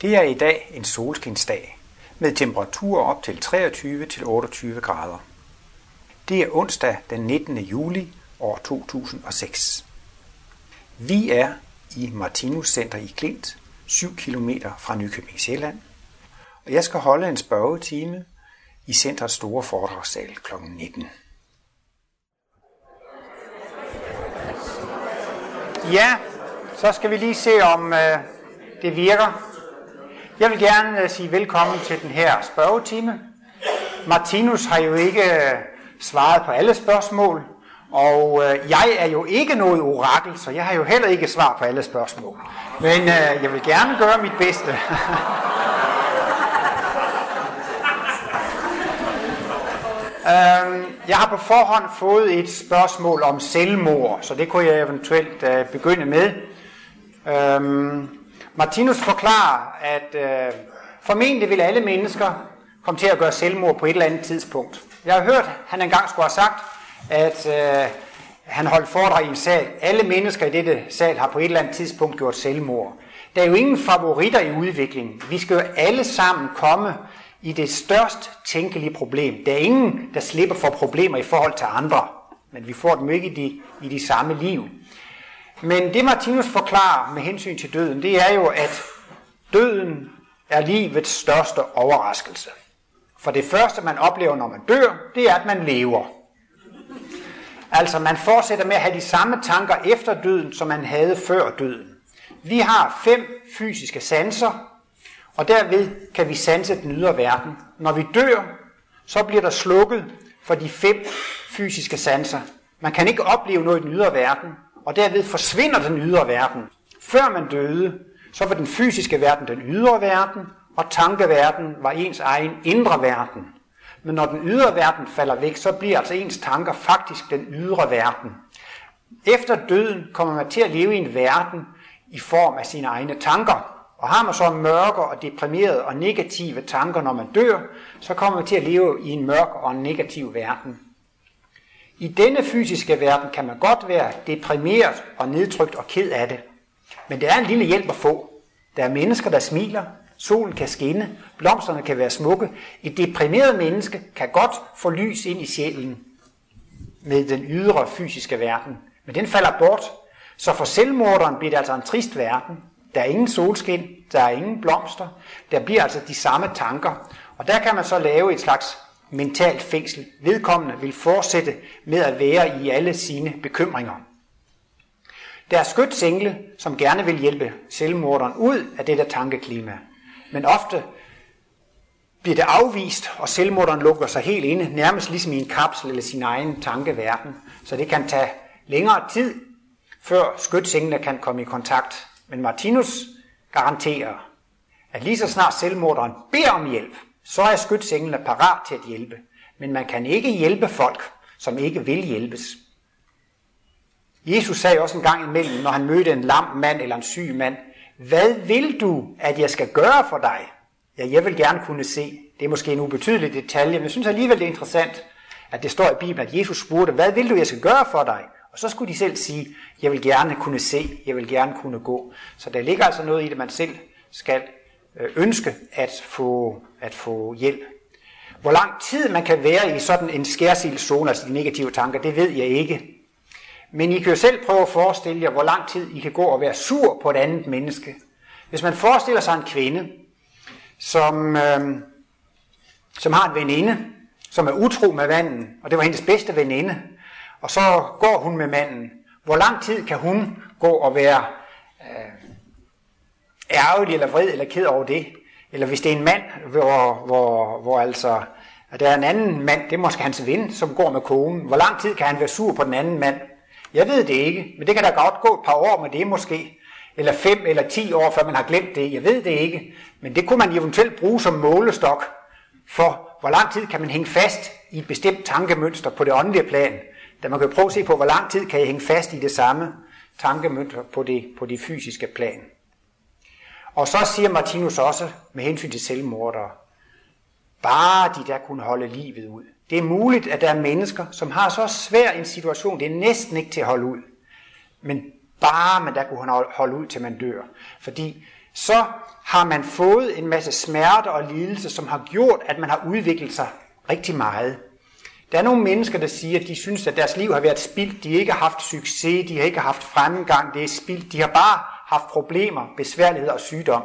Det er i dag en solskinsdag med temperaturer op til 23-28 grader. Det er onsdag den 19. juli år 2006. Vi er i Martinus Center i Klint, 7 km fra Nykøbing Sjælland, og jeg skal holde en spørgetime i centrets store foredragssal kl. 19. Ja, så skal vi lige se, om øh, det virker. Jeg vil gerne øh, sige velkommen til den her spørgetime. Martinus har jo ikke øh, svaret på alle spørgsmål, og øh, jeg er jo ikke noget orakel, så jeg har jo heller ikke svar på alle spørgsmål. Men jeg vil gerne gøre mit bedste. Øhm, jeg har på forhånd fået et spørgsmål om selvmord, så det kunne jeg eventuelt begynde med. Øh, Martinus forklarer, at øh, formentlig vil alle mennesker komme til at gøre selvmord på et eller andet tidspunkt. Jeg har hørt, at han engang skulle have sagt, at øh, han holdt foredrag i en sal. Alle mennesker i dette sal har på et eller andet tidspunkt gjort selvmord. Der er jo ingen favoritter i udviklingen. Vi skal jo alle sammen komme i det størst tænkelige problem. Der er ingen, der slipper for problemer i forhold til andre, men vi får dem ikke i de, i de samme liv. Men det Martinus forklarer med hensyn til døden, det er jo, at døden er livets største overraskelse. For det første, man oplever, når man dør, det er, at man lever. Altså, man fortsætter med at have de samme tanker efter døden, som man havde før døden. Vi har fem fysiske sanser, og derved kan vi sanse den ydre verden. Når vi dør, så bliver der slukket for de fem fysiske sanser. Man kan ikke opleve noget i den ydre verden, og derved forsvinder den ydre verden. Før man døde, så var den fysiske verden den ydre verden, og tankeverden var ens egen indre verden. Men når den ydre verden falder væk, så bliver altså ens tanker faktisk den ydre verden. Efter døden kommer man til at leve i en verden i form af sine egne tanker. Og har man så mørke og deprimerede og negative tanker, når man dør, så kommer man til at leve i en mørk og en negativ verden. I denne fysiske verden kan man godt være deprimeret og nedtrykt og ked af det. Men det er en lille hjælp at få. Der er mennesker, der smiler, solen kan skinne, blomsterne kan være smukke. Et deprimeret menneske kan godt få lys ind i sjælen med den ydre fysiske verden. Men den falder bort. Så for selvmorderen bliver det altså en trist verden. Der er ingen solskin, der er ingen blomster. Der bliver altså de samme tanker. Og der kan man så lave et slags mentalt fængsel. Vedkommende vil fortsætte med at være i alle sine bekymringer. Der er skytsengle, som gerne vil hjælpe selvmorderen ud af det der tankeklima. Men ofte bliver det afvist, og selvmorderen lukker sig helt inde, nærmest ligesom i en kapsel eller sin egen tankeverden. Så det kan tage længere tid, før skytsenglene kan komme i kontakt. Men Martinus garanterer, at lige så snart selvmorderen beder om hjælp, så er skytsenglene parat til at hjælpe. Men man kan ikke hjælpe folk, som ikke vil hjælpes. Jesus sagde også en gang imellem, når han mødte en lam mand eller en syg mand, hvad vil du, at jeg skal gøre for dig? Ja, jeg vil gerne kunne se. Det er måske en ubetydelig detalje, men jeg synes alligevel, det er interessant, at det står i Bibelen, at Jesus spurgte, hvad vil du, jeg skal gøre for dig? Og så skulle de selv sige, jeg vil gerne kunne se, jeg vil gerne kunne gå. Så der ligger altså noget i det, man selv skal Øh, ønske at få, at få hjælp. Hvor lang tid man kan være i sådan en skærsildszone, altså de negative tanker, det ved jeg ikke. Men I kan jo selv prøve at forestille jer, hvor lang tid I kan gå og være sur på et andet menneske. Hvis man forestiller sig en kvinde, som, øh, som har en veninde, som er utro med manden, og det var hendes bedste veninde, og så går hun med manden. Hvor lang tid kan hun gå og være ærgerlig eller vred eller ked over det? Eller hvis det er en mand, hvor, hvor, hvor altså, at der er en anden mand, det er måske hans ven, som går med konen. Hvor lang tid kan han være sur på den anden mand? Jeg ved det ikke, men det kan da godt gå et par år med det måske. Eller fem eller ti år, før man har glemt det. Jeg ved det ikke. Men det kunne man eventuelt bruge som målestok for, hvor lang tid kan man hænge fast i et bestemt tankemønster på det åndelige plan. Da man kan prøve at se på, hvor lang tid kan jeg hænge fast i det samme tankemønster på det, på det fysiske plan. Og så siger Martinus også, med hensyn til selvmordere, bare de der kunne holde livet ud. Det er muligt, at der er mennesker, som har så svær en situation, det er næsten ikke til at holde ud. Men bare man der kunne holde ud, til man dør. Fordi så har man fået en masse smerte og lidelse, som har gjort, at man har udviklet sig rigtig meget. Der er nogle mennesker, der siger, at de synes, at deres liv har været spildt. De ikke har haft succes, de har ikke haft fremgang, det er spildt. De har bare haft problemer, besværligheder og sygdom.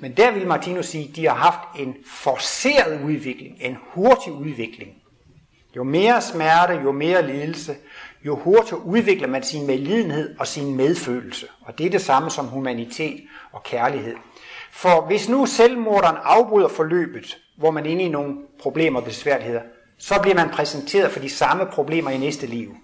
Men der vil Martinus sige, at de har haft en forceret udvikling, en hurtig udvikling. Jo mere smerte, jo mere lidelse, jo hurtigere udvikler man sin medlidenhed og sin medfølelse. Og det er det samme som humanitet og kærlighed. For hvis nu selvmorderen afbryder forløbet, hvor man er inde i nogle problemer og besværligheder, så bliver man præsenteret for de samme problemer i næste liv.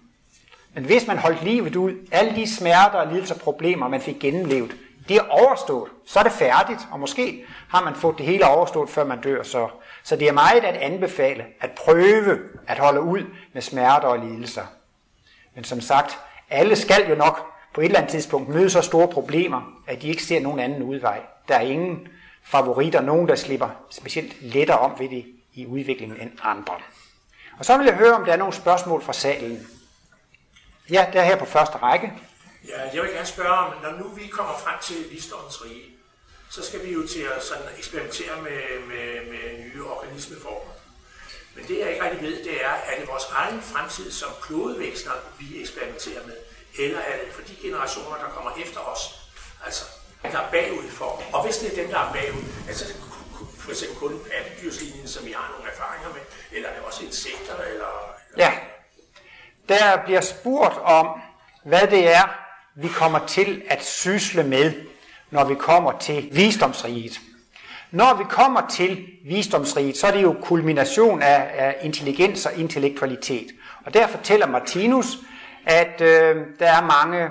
Men hvis man holdt livet ud, alle de smerter og lidelser og problemer, man fik gennemlevet, det er overstået, så er det færdigt, og måske har man fået det hele overstået, før man dør. Så, så det er meget at anbefale at prøve at holde ud med smerter og lidelser. Men som sagt, alle skal jo nok på et eller andet tidspunkt møde så store problemer, at de ikke ser nogen anden udvej. Der er ingen favoritter, nogen der slipper specielt lettere om ved det i udviklingen end andre. Og så vil jeg høre, om der er nogle spørgsmål fra salen. Ja, det er her på første række. Ja, jeg vil gerne spørge om, når nu vi kommer frem til visdommens rige, så skal vi jo til at sådan eksperimentere med, med, med nye organismeformer. Men det jeg ikke rigtig ved, det er, er det vores egen fremtid som klodevæsener, vi eksperimenterer med? Eller er det for de generationer, der kommer efter os, altså der er bagud for? Og hvis det er dem, der er bagud, altså for eksempel kun pattedyrslinjen, som vi har nogle erfaringer med, eller er det også insekter? Eller, Ja, der bliver spurgt om, hvad det er, vi kommer til at sysle med, når vi kommer til visdomsriget. Når vi kommer til visdomsriget, så er det jo kulmination af, af intelligens og intellektualitet. Og der fortæller Martinus, at øh, der er mange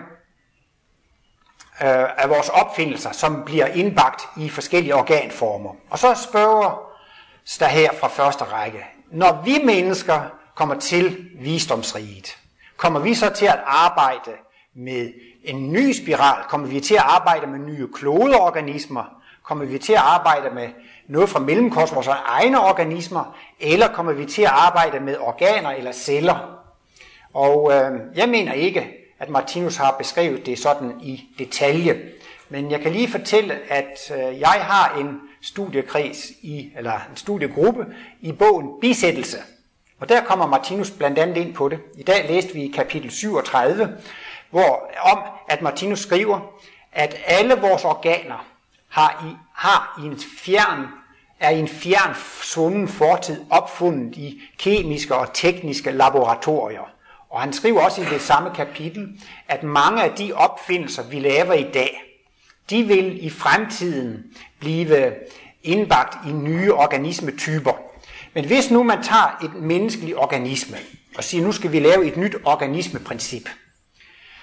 øh, af vores opfindelser, som bliver indbagt i forskellige organformer. Og så spørger der her fra første række, når vi mennesker kommer til visdomsriget, kommer vi så til at arbejde med en ny spiral? Kommer vi til at arbejde med nye klodeorganismer? Kommer vi til at arbejde med noget fra mellemkosmos, og egne organismer? Eller kommer vi til at arbejde med organer eller celler? Og øh, jeg mener ikke, at Martinus har beskrevet det sådan i detalje. Men jeg kan lige fortælle, at øh, jeg har en studiekreds i, eller en studiegruppe i bogen Bisættelse. Og der kommer Martinus blandt andet ind på det. I dag læste vi kapitel 37, hvor om at Martinus skriver, at alle vores organer har i, har i en fjern, er i en fjern svunden fortid opfundet i kemiske og tekniske laboratorier. Og han skriver også i det samme kapitel, at mange af de opfindelser, vi laver i dag, de vil i fremtiden blive indbagt i nye organismetyper. Men hvis nu man tager et menneskeligt organisme og siger, nu skal vi lave et nyt organismeprincip,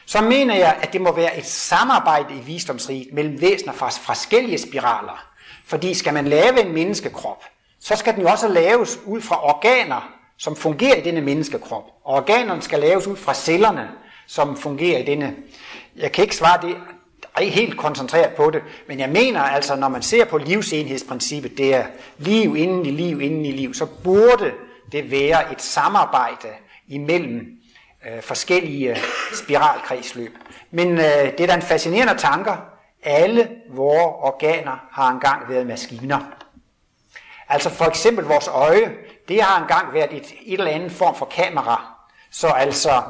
så mener jeg, at det må være et samarbejde i visdomsriget mellem væsener fra forskellige spiraler. Fordi skal man lave en menneskekrop, så skal den jo også laves ud fra organer, som fungerer i denne menneskekrop. Og organerne skal laves ud fra cellerne, som fungerer i denne. Jeg kan ikke svare det ikke helt koncentreret på det, men jeg mener altså, når man ser på livsenhedsprincippet, det er liv inden i liv inden i liv, så burde det være et samarbejde imellem øh, forskellige spiralkredsløb. Men øh, det er da en fascinerende tanker. Alle vores organer har engang været maskiner. Altså for eksempel vores øje, det har engang været et, et eller andet form for kamera. Så altså,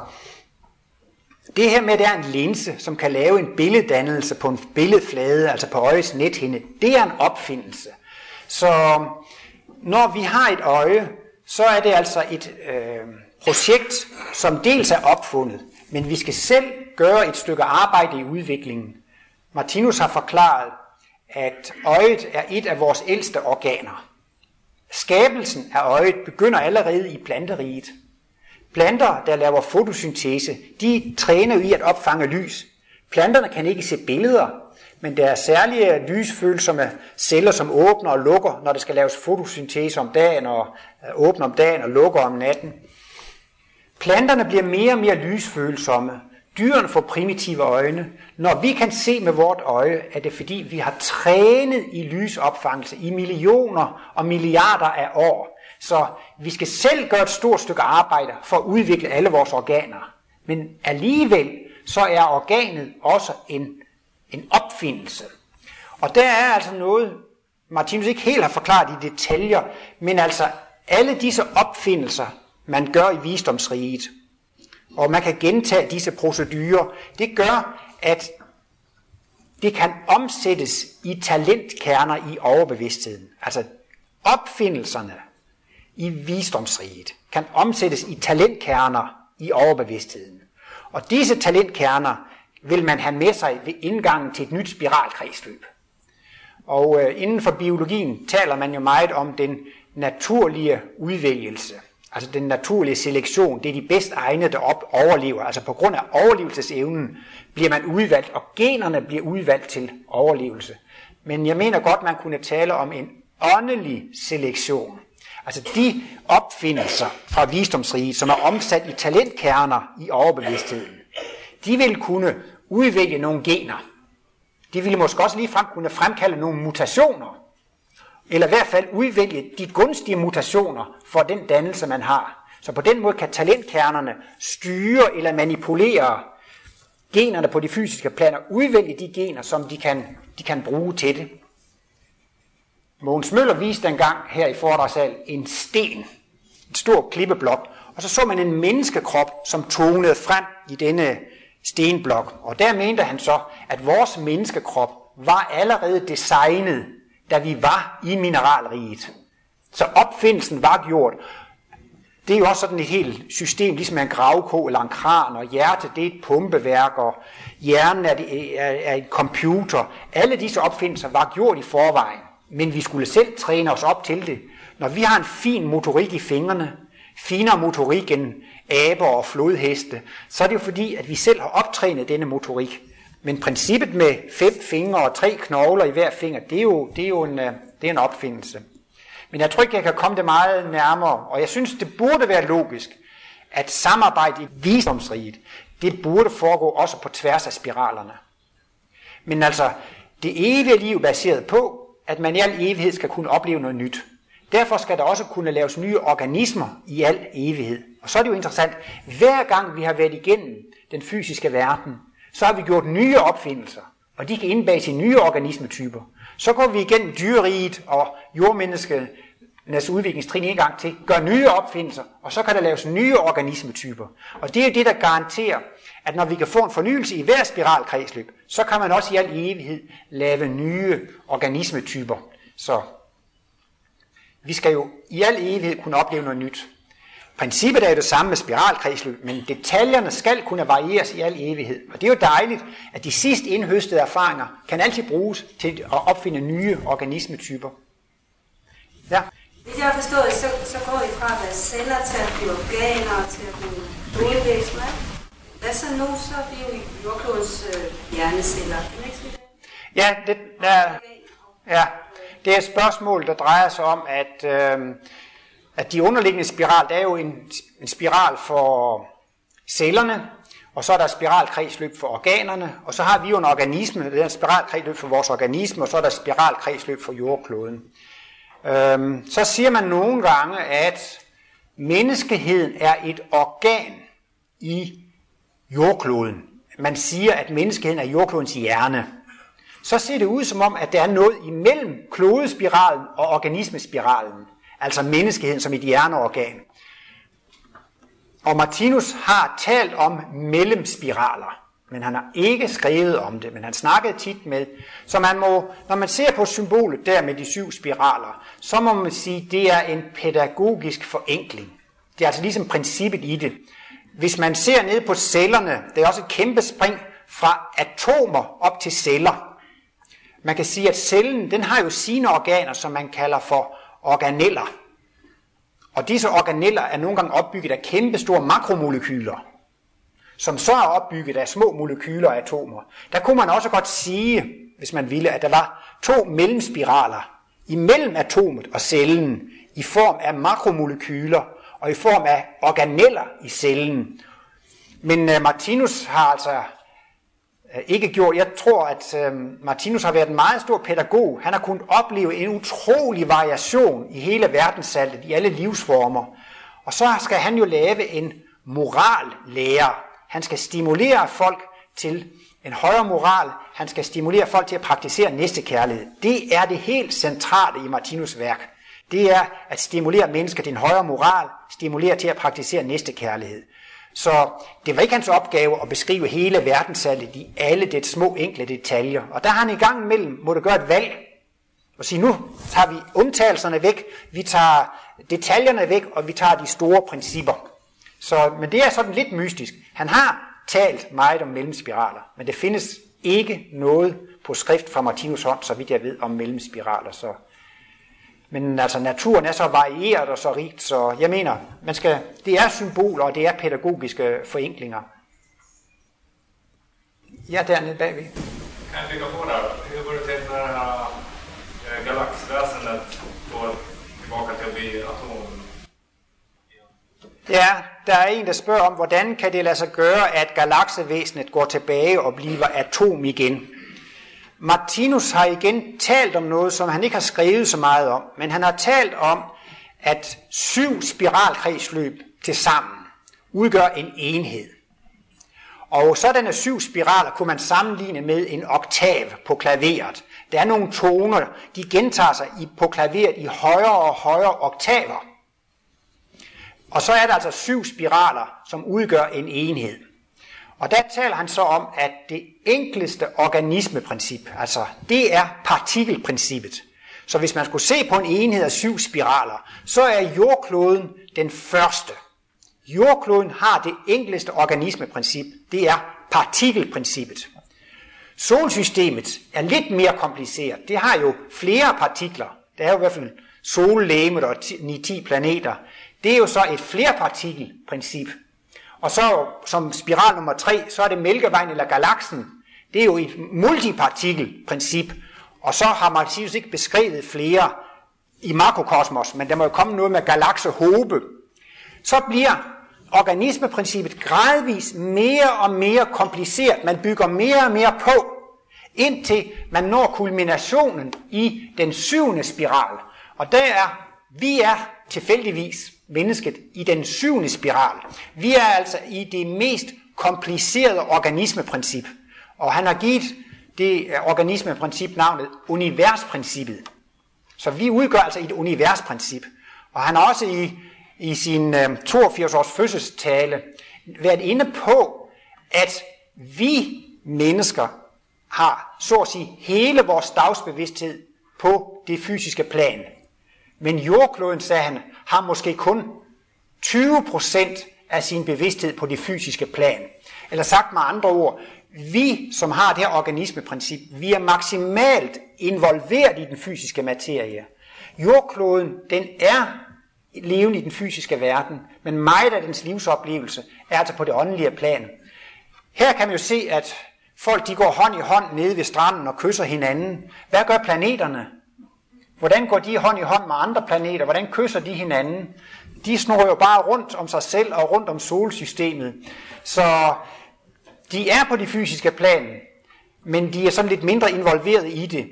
det her med, at der er en linse, som kan lave en billeddannelse på en billedflade, altså på øjets nethinde, det er en opfindelse. Så når vi har et øje, så er det altså et øh, projekt, som dels er opfundet, men vi skal selv gøre et stykke arbejde i udviklingen. Martinus har forklaret, at øjet er et af vores ældste organer. Skabelsen af øjet begynder allerede i planteriget. Planter, der laver fotosyntese, de træner i at opfange lys. Planterne kan ikke se billeder, men der er særlige lysfølsomme celler, som åbner og lukker, når der skal laves fotosyntese om dagen, og øh, åbner om dagen og lukker om natten. Planterne bliver mere og mere lysfølsomme. Dyrene får primitive øjne. Når vi kan se med vort øje, er det fordi, vi har trænet i lysopfangelse i millioner og milliarder af år. Så vi skal selv gøre et stort stykke arbejde for at udvikle alle vores organer. Men alligevel så er organet også en, en opfindelse. Og der er altså noget, Martinus ikke helt har forklaret i detaljer, men altså alle disse opfindelser, man gør i visdomsriget, og man kan gentage disse procedurer, det gør, at det kan omsættes i talentkerner i overbevidstheden. Altså opfindelserne i visdomsriget kan omsættes i talentkerner i overbevidstheden. Og disse talentkerner vil man have med sig ved indgangen til et nyt spiralkredsløb. Og øh, inden for biologien taler man jo meget om den naturlige udvælgelse. Altså den naturlige selektion, det er de bedst egnede, der op overlever. Altså på grund af overlevelsesevnen bliver man udvalgt, og generne bliver udvalgt til overlevelse. Men jeg mener godt, man kunne tale om en åndelig selektion. Altså de opfindelser fra visdomsriget, som er omsat i talentkerner i overbevidstheden, de vil kunne udvælge nogle gener. De ville måske også ligefrem kunne fremkalde nogle mutationer, eller i hvert fald udvælge de gunstige mutationer for den dannelse, man har. Så på den måde kan talentkernerne styre eller manipulere generne på de fysiske planer, udvælge de gener, som de kan, de kan bruge til det. Mogens Møller viste engang her i foredragssal en sten, en stor klippeblok, og så så man en menneskekrop, som tonede frem i denne stenblok. Og der mente han så, at vores menneskekrop var allerede designet, da vi var i mineralriget. Så opfindelsen var gjort. Det er jo også sådan et helt system, ligesom en gravko eller en kran, og hjerte det er et pumpeværk, og hjernen er, det, er, er en computer. Alle disse opfindelser var gjort i forvejen, men vi skulle selv træne os op til det. Når vi har en fin motorik i fingrene, finere motorik end aber og flodheste, så er det jo fordi, at vi selv har optrænet denne motorik. Men princippet med fem fingre og tre knogler i hver finger, det er jo, det er jo en, øh, det er en opfindelse. Men jeg tror ikke, jeg kan komme det meget nærmere, og jeg synes, det burde være logisk, at samarbejde i visdomsriget, det burde foregå også på tværs af spiralerne. Men altså, det evige liv baseret på, at man i al evighed skal kunne opleve noget nyt. Derfor skal der også kunne laves nye organismer i al evighed. Og så er det jo interessant, hver gang vi har været igennem den fysiske verden, så har vi gjort nye opfindelser, og de kan indbages i nye organismetyper. Så går vi igennem dyreriget og jordmenneske, Altså udviklingstrin en gang til, gør nye opfindelser, og så kan der laves nye organismetyper. Og det er jo det, der garanterer, at når vi kan få en fornyelse i hver spiralkredsløb, så kan man også i al evighed lave nye organismetyper. Så vi skal jo i al evighed kunne opleve noget nyt. Princippet er jo det samme med spiralkredsløb, men detaljerne skal kunne varieres i al evighed. Og det er jo dejligt, at de sidst indhøstede erfaringer kan altid bruges til at opfinde nye organismetyper. Ja. Hvis jeg har forstået, så, så går I fra at være celler til at blive organer til at blive blodvæsener. Hvad så nu? Så er vi jo i jordklodens øh, hjerneceller. Kan ikke sige det? Ja, det, der, ja, det er et spørgsmål, der drejer sig om, at, øh, at de underliggende spiral, der er jo en, en spiral for cellerne, og så er der et spiralkredsløb for organerne, og så har vi jo en organisme, der er en spiralkredsløb for vores organisme, og så er der et spiralkredsløb for jordkloden. Øhm, så siger man nogle gange, at menneskeheden er et organ i jordkloden. Man siger, at menneskeheden er jordklodens hjerne så ser det ud som om, at der er noget imellem klodespiralen og organismespiralen, altså menneskeheden som et hjerneorgan. Og Martinus har talt om mellemspiraler, men han har ikke skrevet om det, men han snakkede tit med. Så man må, når man ser på symbolet der med de syv spiraler, så må man sige, at det er en pædagogisk forenkling. Det er altså ligesom princippet i det. Hvis man ser ned på cellerne, det er også et kæmpe spring fra atomer op til celler. Man kan sige, at cellen den har jo sine organer, som man kalder for organeller. Og disse organeller er nogle gange opbygget af kæmpe store makromolekyler, som så er opbygget af små molekyler og atomer. Der kunne man også godt sige, hvis man ville, at der var to mellemspiraler imellem atomet og cellen i form af makromolekyler og i form af organeller i cellen. Men uh, Martinus har altså Øh, ikke gjort. Jeg tror, at øh, Martinus har været en meget stor pædagog. Han har kunnet opleve en utrolig variation i hele verdenssaltet, i alle livsformer. Og så skal han jo lave en morallærer. Han skal stimulere folk til en højere moral. han skal stimulere folk til at praktisere næste kærlighed. Det er det helt centrale i Martinus værk. Det er at stimulere mennesker til en højere moral, stimulere til at praktisere næste kærlighed. Så det var ikke hans opgave at beskrive hele verdenssalget i alle det små enkle detaljer. Og der har han i gang imellem måtte gøre et valg og sige, nu tager vi undtagelserne væk, vi tager detaljerne væk, og vi tager de store principper. Så, men det er sådan lidt mystisk. Han har talt meget om mellemspiraler, men det findes ikke noget på skrift fra Martinus hånd, så vidt jeg ved, om mellemspiraler. Så. Men altså, naturen er så varieret og så rigt, så jeg mener, man skal, det er symboler, og det er pædagogiske forenklinger. Ja, dernede bagved. Kan jeg bygge på der? Hur går det til, når galaxväsendet går tillbaka till att bli atom? Ja, der er en, der spørger om, hvordan kan det lade sig gøre, at galaksevæsenet går tilbage og bliver atom igen. Martinus har igen talt om noget, som han ikke har skrevet så meget om, men han har talt om, at syv spiralkredsløb til sammen udgør en enhed. Og sådanne syv spiraler kunne man sammenligne med en oktav på klaveret. Der er nogle toner, de gentager sig på klaveret i højere og højere oktaver. Og så er der altså syv spiraler, som udgør en enhed. Og der taler han så om, at det enkleste organismeprincip, altså det er partikelprincippet. Så hvis man skulle se på en enhed af syv spiraler, så er jordkloden den første. Jordkloden har det enkleste organismeprincip, det er partikelprincippet. Solsystemet er lidt mere kompliceret. Det har jo flere partikler. Der er jo i hvert fald sollegemet og 9-10 planeter. Det er jo så et flerpartikelprincip. Og så som spiral nummer 3, så er det Mælkevejen eller galaksen. Det er jo et multipartikelprincip. Og så har Martinus ikke beskrevet flere i makrokosmos, men der må jo komme noget med galaksehobe. Så bliver organismeprincippet gradvis mere og mere kompliceret. Man bygger mere og mere på, indtil man når kulminationen i den syvende spiral. Og der er, vi er tilfældigvis mennesket i den syvende spiral. Vi er altså i det mest komplicerede organismeprincip. Og han har givet det øh, organismeprincip navnet universprincippet. Så vi udgør altså et universprincip. Og han har også i i sin øh, 82 års fødselstale været inde på, at vi mennesker har, så at sige, hele vores dagsbevidsthed på det fysiske plan. Men jordkloden, sagde han, har måske kun 20% af sin bevidsthed på det fysiske plan. Eller sagt med andre ord, vi, som har det her organismeprincip, vi er maksimalt involveret i den fysiske materie. Jordkloden, den er levende i den fysiske verden, men meget af dens livsoplevelse er altså på det åndelige plan. Her kan man jo se, at folk de går hånd i hånd nede ved stranden og kysser hinanden. Hvad gør planeterne? Hvordan går de hånd i hånd med andre planeter? Hvordan kysser de hinanden? De snurrer jo bare rundt om sig selv og rundt om solsystemet. Så de er på det fysiske plan, men de er sådan lidt mindre involveret i det.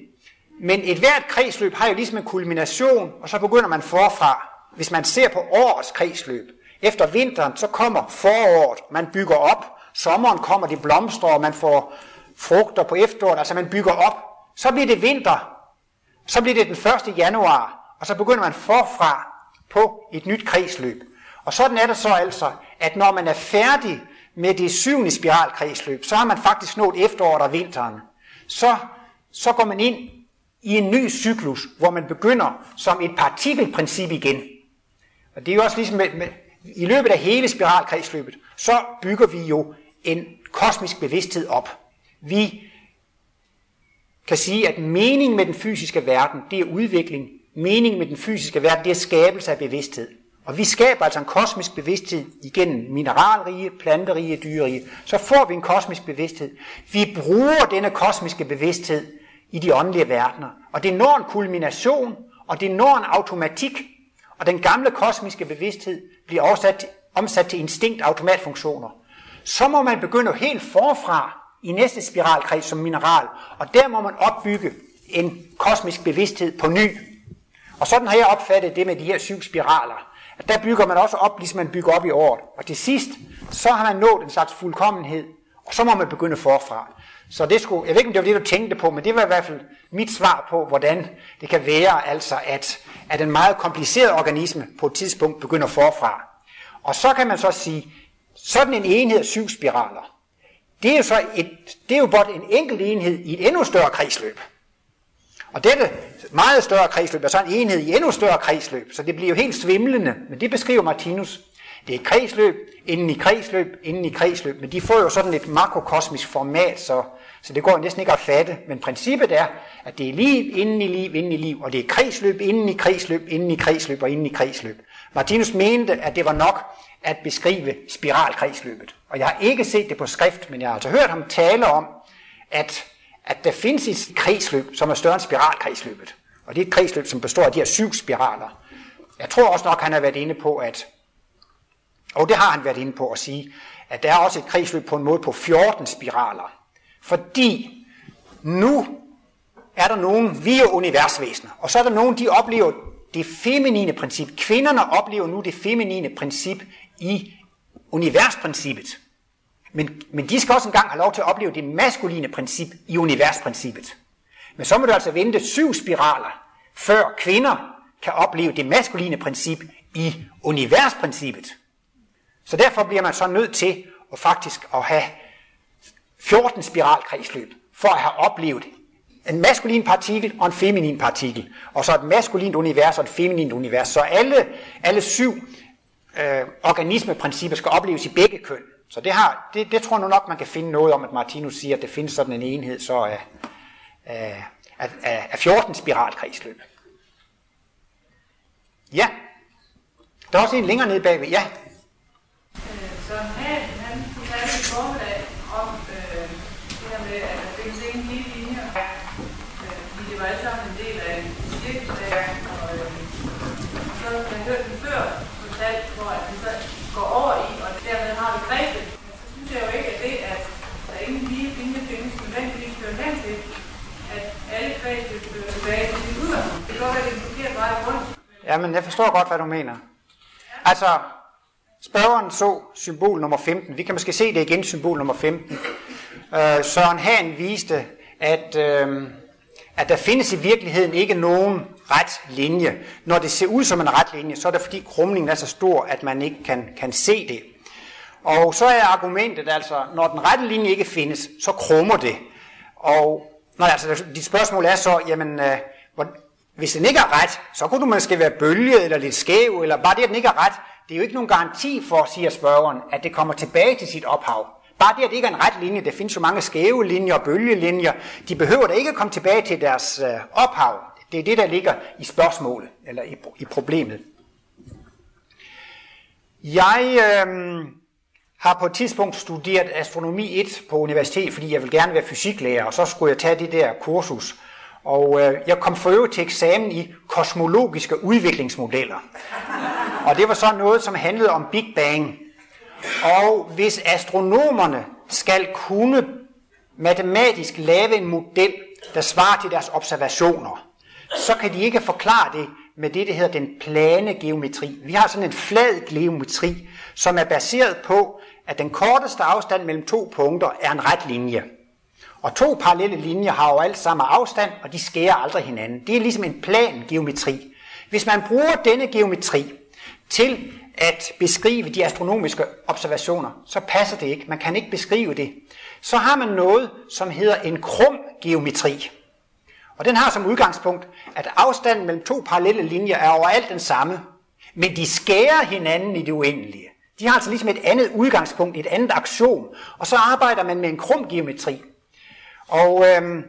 Men et hvert kredsløb har jo ligesom en kulmination, og så begynder man forfra hvis man ser på årets kredsløb, efter vinteren, så kommer foråret, man bygger op, sommeren kommer de blomstrer, og man får frugter på efteråret, altså man bygger op, så bliver det vinter, så bliver det den 1. januar, og så begynder man forfra på et nyt kredsløb. Og sådan er det så altså, at når man er færdig med det syvende spiralkredsløb, så har man faktisk nået efteråret og vinteren. Så, så går man ind i en ny cyklus, hvor man begynder som et partikelprincip igen. Og det er jo også ligesom med, med, i løbet af hele spiralkredsløbet, så bygger vi jo en kosmisk bevidsthed op. Vi kan sige, at meningen med den fysiske verden, det er udvikling. Meningen med den fysiske verden, det er skabelse af bevidsthed. Og vi skaber altså en kosmisk bevidsthed igennem mineralrige, planterige, dyrerige. Så får vi en kosmisk bevidsthed. Vi bruger denne kosmiske bevidsthed i de åndelige verdener. Og det når en kulmination, og det når en automatik, og den gamle kosmiske bevidsthed bliver oversat, omsat til instinkt automatfunktioner, så må man begynde helt forfra i næste spiralkreds som mineral, og der må man opbygge en kosmisk bevidsthed på ny. Og sådan har jeg opfattet det med de her syv spiraler. At der bygger man også op, ligesom man bygger op i året. Og til sidst, så har man nået en slags fuldkommenhed, og så må man begynde forfra. Så det skulle, jeg ved ikke, om det var det, du tænkte på, men det var i hvert fald mit svar på, hvordan det kan være, altså at, at en meget kompliceret organisme på et tidspunkt begynder forfra. Og så kan man så sige, sådan en enhed af syv spiraler, det er jo så et, det er jo blot en enkelt enhed i et endnu større kredsløb. Og dette meget større kredsløb er så en enhed i endnu større kredsløb, så det bliver jo helt svimlende, men det beskriver Martinus. Det er kredsløb, inden i kredsløb, inden i kredsløb, men de får jo sådan et makrokosmisk format, så, så det går næsten ikke at fatte. Men princippet er, at det er liv inden i liv, inden i liv, og det er kredsløb, inden i kredsløb, inden i kredsløb og inden i kredsløb. Martinus mente, at det var nok at beskrive spiralkredsløbet. Og jeg har ikke set det på skrift, men jeg har altså hørt ham tale om, at, at der findes et kredsløb, som er større end spiralkredsløbet. Og det er et kredsløb, som består af de her syv spiraler. Jeg tror også nok, han har været inde på, at, og det har han været inde på at sige, at der er også et kredsløb på en måde på 14 spiraler. Fordi nu er der nogen, vi er universvæsener, og så er der nogen, de oplever det feminine princip. Kvinderne oplever nu det feminine princip i universprincippet. Men, men de skal også engang have lov til at opleve det maskuline princip i universprincippet. Men så må du altså vente syv spiraler, før kvinder kan opleve det maskuline princip i universprincippet. Så derfor bliver man så nødt til at faktisk at have 14 spiralkredsløb, for at have oplevet en maskulin partikel og en feminin partikel, og så et maskulint univers og et feminint univers. Så alle, alle syv øh, organismeprincippet skal opleves i begge køn. Så det, har, det, det tror jeg nu nok, man kan finde noget om, at Martinus siger, at det findes sådan en enhed så øh, øh, af, af, af, af 14 spiralkredsløb. Ja. Der er også en længere nede bagved. Ja. Øh, så han, han have i formiddag om øh, det her med, at der findes ingen lige linjer. Øh, fordi det var alle sammen en del af en cirkelslag. Og øh, så har jeg hørt den før fortalt, hvor at vi så går over i, og dermed har vi grebet. Så synes jeg jo ikke, at det, at der ingen lige linje findes, nødvendigvis fører hen til, at alle fag vil føre tilbage til sin udgangspunkt. Det kan godt være, at det er en forkert vej rundt. Jamen, jeg forstår godt, hvad du mener. Altså, spørgeren så symbol nummer 15. Vi kan måske se det igen, symbol nummer 15. Øh, Søren Hahn viste, at, øh, at der findes i virkeligheden ikke nogen ret linje. Når det ser ud som en ret linje, så er det fordi krumningen er så stor, at man ikke kan, kan se det. Og så er argumentet altså, når den rette linje ikke findes, så krummer det. Og når altså, dit spørgsmål er så, jamen, øh, hvis den ikke er ret, så kunne du måske være bølget eller lidt skæv, eller bare det, at den ikke er ret, det er jo ikke nogen garanti for, siger spørgeren, at det kommer tilbage til sit ophav. Bare det, at det ikke er en ret linje, der findes jo mange skæve linjer og bølgelinjer, de behøver da ikke at komme tilbage til deres øh, ophav. Det er det, der ligger i spørgsmålet, eller i, i problemet. Jeg øh, har på et tidspunkt studeret astronomi 1 på universitet, fordi jeg vil gerne være fysiklærer, og så skulle jeg tage det der kursus. Og øh, jeg kom for øvrigt til eksamen i kosmologiske udviklingsmodeller. Og det var så noget, som handlede om Big Bang. Og hvis astronomerne skal kunne matematisk lave en model, der svarer til deres observationer, så kan de ikke forklare det med det, der hedder den plane geometri. Vi har sådan en flad geometri, som er baseret på, at den korteste afstand mellem to punkter er en ret linje. Og to parallelle linjer har jo alt samme afstand, og de skærer aldrig hinanden. Det er ligesom en plan geometri. Hvis man bruger denne geometri til at beskrive de astronomiske observationer, så passer det ikke. Man kan ikke beskrive det. Så har man noget, som hedder en krum geometri. Og den har som udgangspunkt, at afstanden mellem to parallelle linjer er overalt den samme, men de skærer hinanden i det uendelige. De har altså ligesom et andet udgangspunkt, et andet aktion, og så arbejder man med en krum geometri. Og øhm,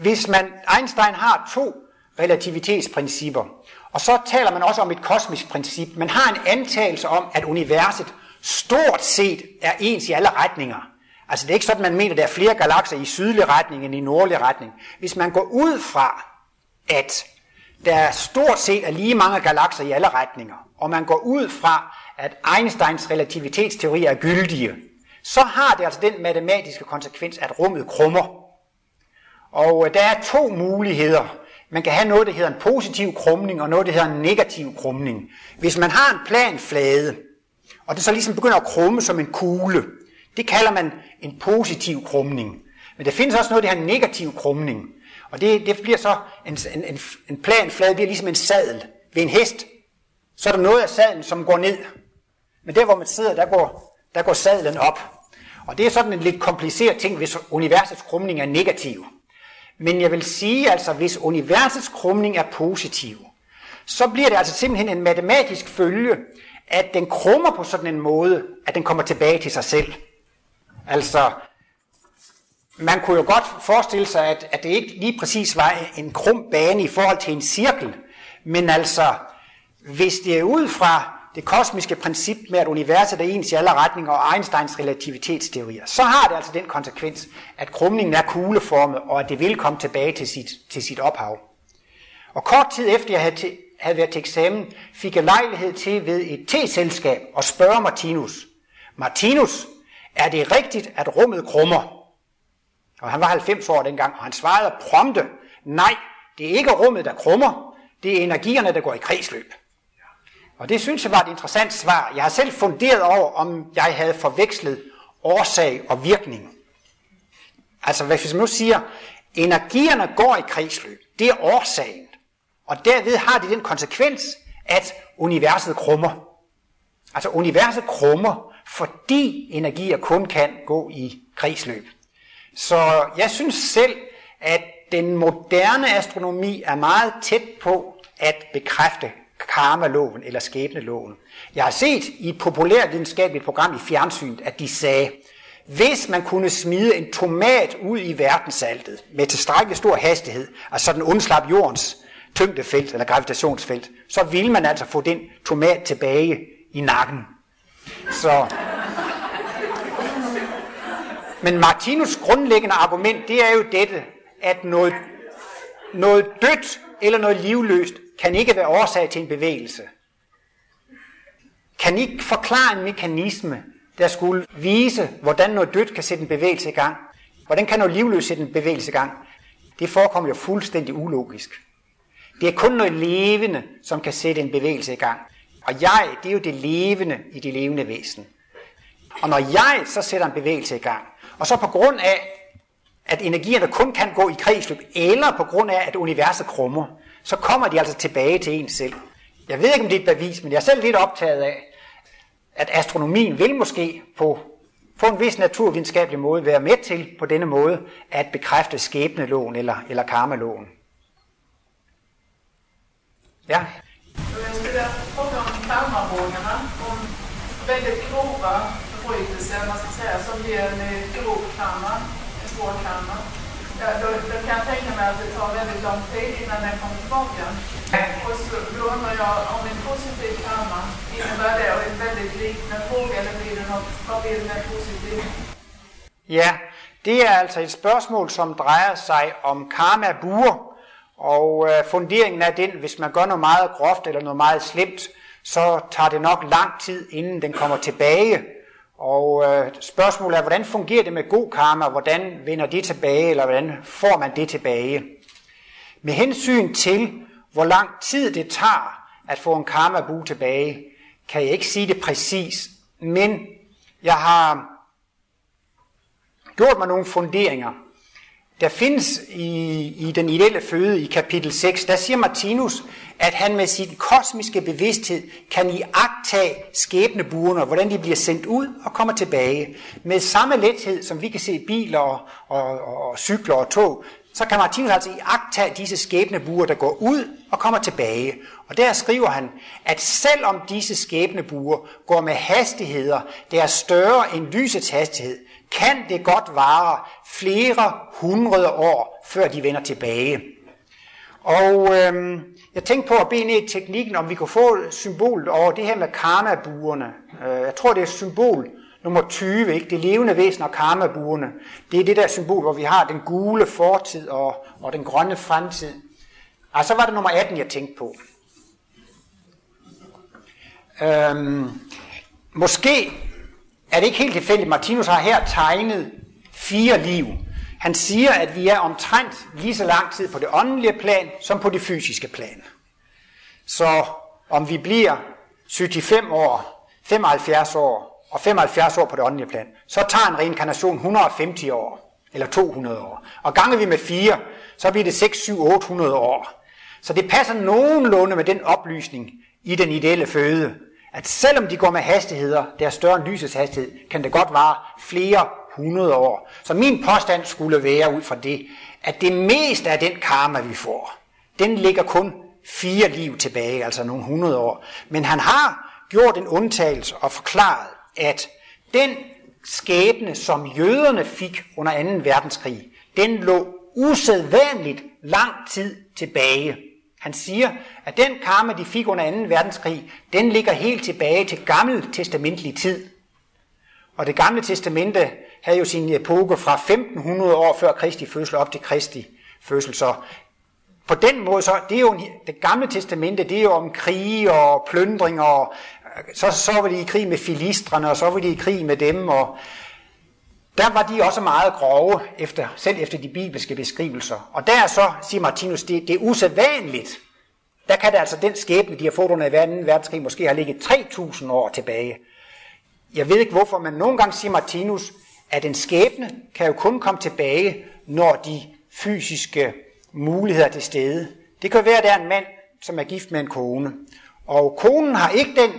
hvis man, Einstein har to relativitetsprincipper, og så taler man også om et kosmisk princip. Man har en antagelse om, at universet stort set er ens i alle retninger. Altså det er ikke sådan, man mener, at der er flere galakser i sydlig retning end i nordlig retning. Hvis man går ud fra, at der stort set er lige mange galakser i alle retninger, og man går ud fra, at Einsteins relativitetsteori er gyldige, så har det altså den matematiske konsekvens, at rummet krummer. Og øh, der er to muligheder. Man kan have noget, der hedder en positiv krumning, og noget, der hedder en negativ krumning. Hvis man har en planflade, og det så ligesom begynder at krumme som en kugle, Det kalder man en positiv krumning. Men der findes også noget, der hedder en negativ krumning. Og det, det bliver så, en, en, en planflade bliver ligesom en sadel ved en hest. Så er der noget af sadlen, som går ned. Men der, hvor man sidder, der går, der går sadlen op. Og det er sådan en lidt kompliceret ting, hvis universets krumning er negativ. Men jeg vil sige, altså, hvis universets krumning er positiv, så bliver det altså simpelthen en matematisk følge, at den krummer på sådan en måde, at den kommer tilbage til sig selv. Altså, man kunne jo godt forestille sig, at, at det ikke lige præcis var en krum bane i forhold til en cirkel, men altså, hvis det er ud fra det kosmiske princip med, at universet er ens i alle retninger og Einsteins relativitetsteorier, så har det altså den konsekvens, at krumningen er kugleformet, og at det vil komme tilbage til sit, til sit ophav. Og kort tid efter jeg havde, til, havde været til eksamen, fik jeg lejlighed til ved et te-selskab at spørge Martinus, Martinus, er det rigtigt, at rummet krummer? Og han var 90 år dengang, og han svarede prompte, nej, det er ikke rummet, der krummer, det er energierne, der går i kredsløb. Og det synes jeg var et interessant svar. Jeg har selv funderet over, om jeg havde forvekslet årsag og virkning. Altså hvis man nu siger, energierne går i kredsløb, det er årsagen. Og derved har det den konsekvens, at universet krummer. Altså universet krummer, fordi energier kun kan gå i kredsløb. Så jeg synes selv, at den moderne astronomi er meget tæt på at bekræfte karmaloven eller skæbneloven. Jeg har set i et populært videnskabeligt program i fjernsynet, at de sagde, hvis man kunne smide en tomat ud i verdensaltet med tilstrækkelig stor hastighed, altså sådan undslap jordens tyngdefelt eller gravitationsfelt, så ville man altså få den tomat tilbage i nakken. Så men Martinus grundlæggende argument, det er jo dette, at noget, noget dødt eller noget livløst kan ikke være årsag til en bevægelse. Kan ikke forklare en mekanisme, der skulle vise, hvordan noget dødt kan sætte en bevægelse i gang. Hvordan kan noget livløst sætte en bevægelse i gang? Det forekommer jo fuldstændig ulogisk. Det er kun noget levende, som kan sætte en bevægelse i gang. Og jeg, det er jo det levende i det levende væsen. Og når jeg så sætter en bevægelse i gang, og så på grund af, at energierne kun kan gå i kredsløb, eller på grund af, at universet krummer, så kommer de altså tilbage til en selv. Jeg ved ikke, om det er et bevis, men jeg er selv lidt optaget af, at astronomien vil måske på, på en vis naturvidenskabelig måde være med til på denne måde at bekræfte skæbneloven eller, eller karmaloven. Ja? Jag skulle fråga om karmavågorna, om väldigt grova förbrytelser, man ska säga, som ger en grov karma, en svår karma. Ja, då, då kan jag tänka mig att det tar väldigt lång tid innan den kommer tillbaka. Och så, då undrar jag om en positiv karma, innebär det en väldigt liten fråga eller blir det något, vad blir det med positiv? Ja, det er altså et spørgsmål, som drejer sig om karma buer, og øh, funderingen er den, hvis man gør noget meget groft eller noget meget slemt, så tager det nok lang tid, inden den kommer tilbage. Og øh, spørgsmålet er, hvordan fungerer det med god karma? Hvordan vinder det tilbage, eller hvordan får man det tilbage? Med hensyn til, hvor lang tid det tager at få en karma bu tilbage, kan jeg ikke sige det præcis, men jeg har gjort mig nogle funderinger. Der findes i, i den ideelle føde i kapitel 6, der siger Martinus, at han med sin kosmiske bevidsthed kan iagtage skæbnebuerne, hvordan de bliver sendt ud og kommer tilbage. Med samme lethed, som vi kan se biler og, og, og, og cykler og tog, så kan Martinus altså iagtage disse skæbnebuer, der går ud og kommer tilbage. Og der skriver han, at selvom disse skæbnebuer går med hastigheder, der er større end lysets hastighed, kan det godt vare flere hundrede år, før de vender tilbage. Og øhm, jeg tænkte på at bede ned i teknikken, om vi kunne få symbolet over det her med karmabuerne. Øh, jeg tror, det er symbol nummer 20, ikke? det levende væsen og karmabuerne. Det er det der symbol, hvor vi har den gule fortid og, og den grønne fremtid. Og så var det nummer 18, jeg tænkte på. Øhm, måske er det ikke helt tilfældigt, Martinus har her tegnet fire liv. Han siger, at vi er omtrent lige så lang tid på det åndelige plan, som på det fysiske plan. Så om vi bliver 75 år, 75 år, og 75 år på det åndelige plan, så tager en reinkarnation 150 år, eller 200 år. Og ganger vi med 4, så bliver det 6, 7, 800 år. Så det passer nogenlunde med den oplysning i den ideelle føde, at selvom de går med hastigheder, der er større end lysets hastighed, kan det godt vare flere hundrede år. Så min påstand skulle være ud fra det, at det meste af den karma, vi får, den ligger kun fire liv tilbage, altså nogle hundrede år. Men han har gjort en undtagelse og forklaret, at den skæbne, som jøderne fik under 2. verdenskrig, den lå usædvanligt lang tid tilbage. Han siger, at den karma, de fik under 2. verdenskrig, den ligger helt tilbage til gammel testamentlig tid. Og det gamle testamente havde jo sin epoke fra 1500 år før Kristi fødsel op til Kristi fødsel. Så på den måde, så det er jo det gamle testamente, det er jo om krige og plyndringer, og så, så var de i krig med filistrene, og så var de i krig med dem, og der var de også meget grove, efter, selv efter de bibelske beskrivelser. Og der så, siger Martinus, det, det er usædvanligt. Der kan det altså den skæbne, de har fået under 2. verdenskrig, måske har ligget 3.000 år tilbage. Jeg ved ikke hvorfor, men nogle gange siger Martinus, at en skæbne kan jo kun komme tilbage, når de fysiske muligheder er til stede. Det kan være, at der er en mand, som er gift med en kone, og konen har ikke den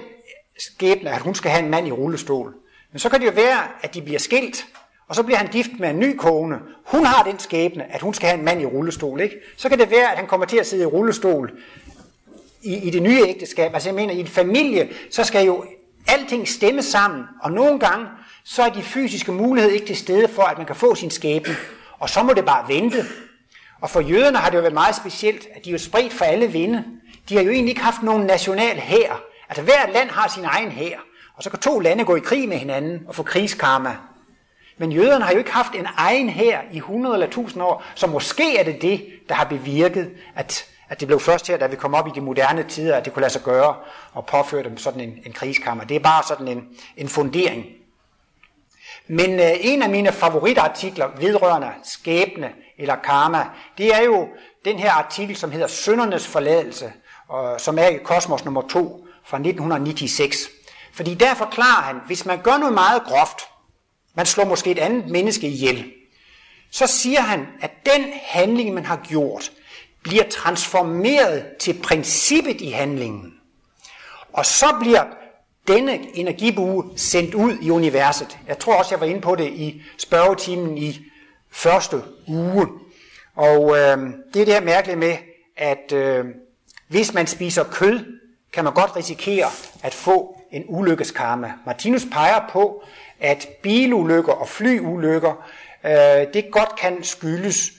skæbne, at hun skal have en mand i rullestol. Men så kan det jo være, at de bliver skilt, og så bliver han gift med en ny kone. Hun har den skæbne, at hun skal have en mand i rullestol. Ikke? Så kan det være, at han kommer til at sidde i rullestol i, i det nye ægteskab. Altså jeg mener, i en familie, så skal jo alting stemme sammen. Og nogle gange, så er de fysiske muligheder ikke til stede for, at man kan få sin skæbne. Og så må det bare vente. Og for jøderne har det jo været meget specielt, at de er jo spredt for alle vinde. De har jo egentlig ikke haft nogen national hær. Altså hvert land har sin egen hær. Og så kan to lande gå i krig med hinanden og få krigskarma. Men jøderne har jo ikke haft en egen her i 100 eller 1000 år, så måske er det det, der har bevirket, at, at det blev først her, da vi kom op i de moderne tider, at det kunne lade sig gøre og påføre dem sådan en, en krigskammer. Det er bare sådan en, en fundering. Men øh, en af mine favoritartikler vedrørende skæbne eller karma, det er jo den her artikel, som hedder Søndernes forladelse, og, som er i Kosmos nummer 2 fra 1996. Fordi der forklarer han, hvis man gør noget meget groft, man slår måske et andet menneske ihjel, så siger han, at den handling, man har gjort, bliver transformeret til princippet i handlingen. Og så bliver denne energibue sendt ud i universet. Jeg tror også, jeg var inde på det i spørgetimen i første uge. Og øh, det er det her mærkelige med, at øh, hvis man spiser kød, kan man godt risikere at få en ulykkeskarma. Martinus peger på, at bilulykker og flyulykker, øh, det godt kan skyldes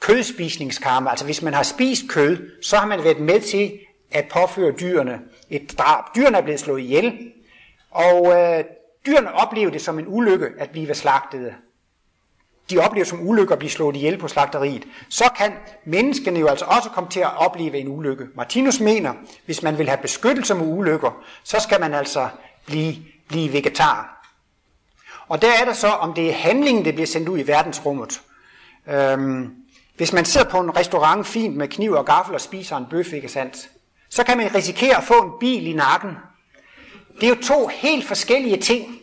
kødspisningskarma. Altså hvis man har spist kød, så har man været med til at påføre dyrene et drab. Dyrene er blevet slået ihjel, og øh, dyrene oplever det som en ulykke at blive slagtet. De oplever som ulykke at blive slået ihjel på slagteriet. Så kan menneskene jo altså også komme til at opleve en ulykke. Martinus mener, hvis man vil have beskyttelse mod ulykker, så skal man altså blive, blive vegetar. Og der er der så, om det er handlingen, der bliver sendt ud i verdensrummet. Øhm, hvis man sidder på en restaurant fint med kniv og gaffel og spiser en bøf, ikke sandt? så kan man risikere at få en bil i nakken. Det er jo to helt forskellige ting.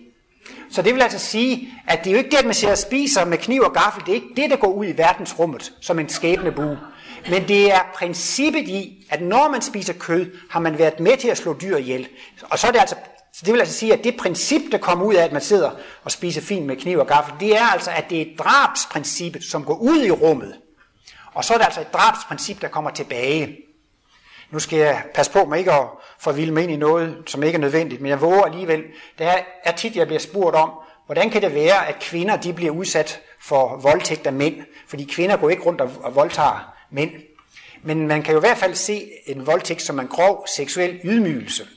Så det vil altså sige, at det er jo ikke det, at man sidder og spiser med kniv og gaffel. Det er ikke det, der går ud i verdensrummet som en skæbnebue. Men det er princippet i, at når man spiser kød, har man været med til at slå dyr ihjel. Og så er det altså så det vil altså sige, at det princip, der kommer ud af, at man sidder og spiser fint med kniv og gaffel, det er altså, at det er drabsprincippet, som går ud i rummet. Og så er det altså et drabsprincip, der kommer tilbage. Nu skal jeg passe på mig ikke at forvilde mig ind i noget, som ikke er nødvendigt, men jeg våger alligevel. Det er tit, jeg bliver spurgt om, hvordan kan det være, at kvinder de bliver udsat for voldtægt af mænd? Fordi kvinder går ikke rundt og voldtager mænd. Men man kan jo i hvert fald se en voldtægt som en grov seksuel ydmygelse.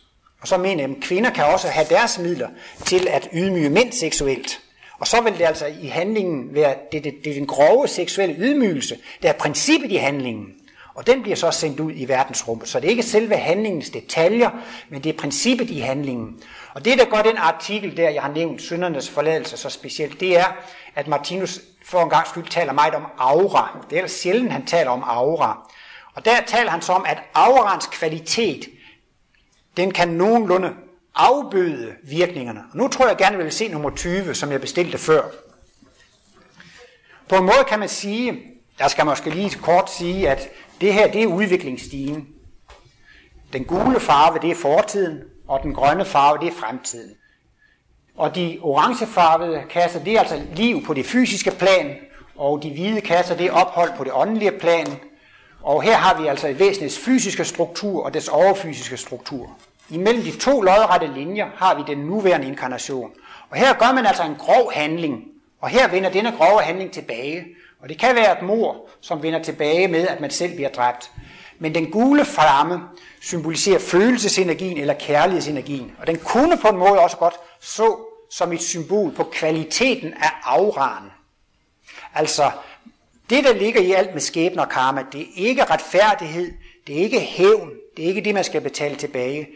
Og så mener jeg, at kvinder kan også have deres midler til at ydmyge mænd seksuelt. Og så vil det altså i handlingen være, det, det, det er den grove seksuelle ydmygelse, der er princippet i handlingen. Og den bliver så sendt ud i verdensrummet. Så det er ikke selve handlingens detaljer, men det er princippet i handlingen. Og det, der gør den artikel der, jeg har nævnt, syndernes forladelse så specielt, det er, at Martinus for en gang skyld taler meget om aura. Det er ellers sjældent, han taler om aura. Og der taler han så om, at aurans kvalitet, den kan nogenlunde afbøde virkningerne. Og nu tror jeg gerne, vil se nummer 20, som jeg bestilte før. På en måde kan man sige, der skal måske lige kort sige, at det her det er udviklingsstigen. Den gule farve, det er fortiden, og den grønne farve, det er fremtiden. Og de orangefarvede kasser, det er altså liv på det fysiske plan, og de hvide kasser, det er ophold på det åndelige plan. Og her har vi altså et væsentligt fysiske struktur og dets overfysiske struktur. Imellem de to lodrette linjer har vi den nuværende inkarnation. Og her gør man altså en grov handling, og her vender denne grove handling tilbage. Og det kan være et mor, som vender tilbage med, at man selv bliver dræbt. Men den gule flamme symboliserer følelsesenergien eller kærlighedsenergien. Og den kunne på en måde også godt så som et symbol på kvaliteten af auraen. Altså, det der ligger i alt med skæbne og karma, det er ikke retfærdighed, det er ikke hævn, det er ikke det, man skal betale tilbage.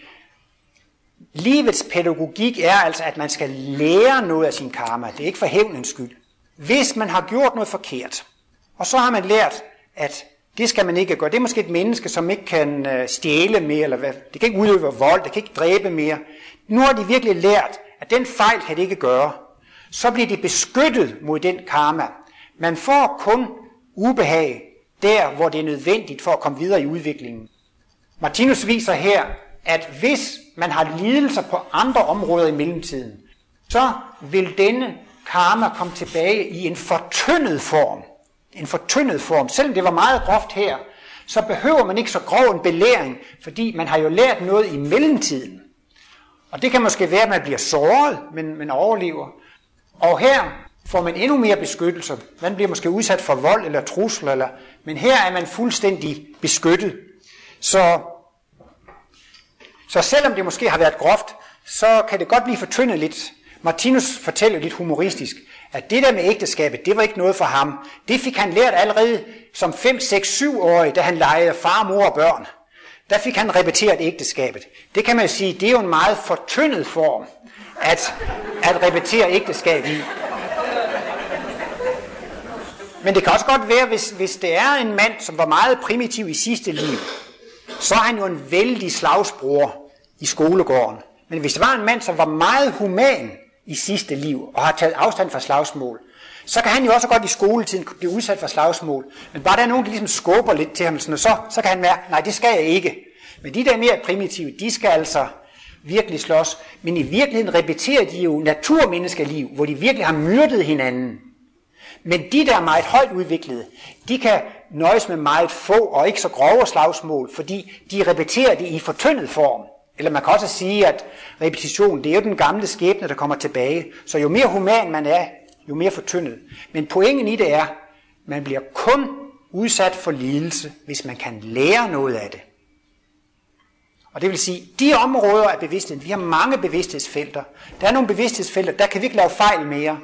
Livets pædagogik er altså, at man skal lære noget af sin karma. Det er ikke for hævnens skyld. Hvis man har gjort noget forkert, og så har man lært, at det skal man ikke gøre. Det er måske et menneske, som ikke kan øh, stjæle mere, eller hvad. det kan ikke udøve vold, det kan ikke dræbe mere. Nu har de virkelig lært, at den fejl kan det ikke gøre. Så bliver de beskyttet mod den karma. Man får kun ubehag der, hvor det er nødvendigt for at komme videre i udviklingen. Martinus viser her, at hvis man har lidelser på andre områder i mellemtiden, så vil denne karma komme tilbage i en fortyndet form. En fortyndet form. Selvom det var meget groft her, så behøver man ikke så grov en belæring, fordi man har jo lært noget i mellemtiden. Og det kan måske være, at man bliver såret, men man overlever. Og her får man endnu mere beskyttelse. Man bliver måske udsat for vold eller trusler, eller, men her er man fuldstændig beskyttet. Så så selvom det måske har været groft, så kan det godt blive fortyndet lidt. Martinus fortæller lidt humoristisk, at det der med ægteskabet, det var ikke noget for ham. Det fik han lært allerede som 5, 6, 7 årig, da han legede far, mor og børn. Der fik han repeteret ægteskabet. Det kan man sige, det er jo en meget fortyndet form at, at repetere ægteskab i. Men det kan også godt være, hvis, hvis det er en mand, som var meget primitiv i sidste liv, så er han jo en vældig slagsbror i skolegården. Men hvis det var en mand, som var meget human i sidste liv, og har taget afstand fra slagsmål, så kan han jo også godt i skoletiden blive udsat for slagsmål. Men bare der er nogen, der ligesom skubber lidt til ham, sådan, og så, så kan han mærke, nej, det skal jeg ikke. Men de der mere primitive, de skal altså virkelig slås. Men i virkeligheden repeterer de jo naturmenneskeliv, hvor de virkelig har myrdet hinanden. Men de, der meget højt udviklede, de kan nøjes med meget få og ikke så grove slagsmål, fordi de repeterer det i fortyndet form. Eller man kan også sige, at repetition, det er jo den gamle skæbne, der kommer tilbage. Så jo mere human man er, jo mere fortyndet. Men pointen i det er, man bliver kun udsat for lidelse, hvis man kan lære noget af det. Og det vil sige, de områder af bevidstheden, vi har mange bevidsthedsfelter. Der er nogle bevidsthedsfelter, der kan vi ikke lave fejl mere.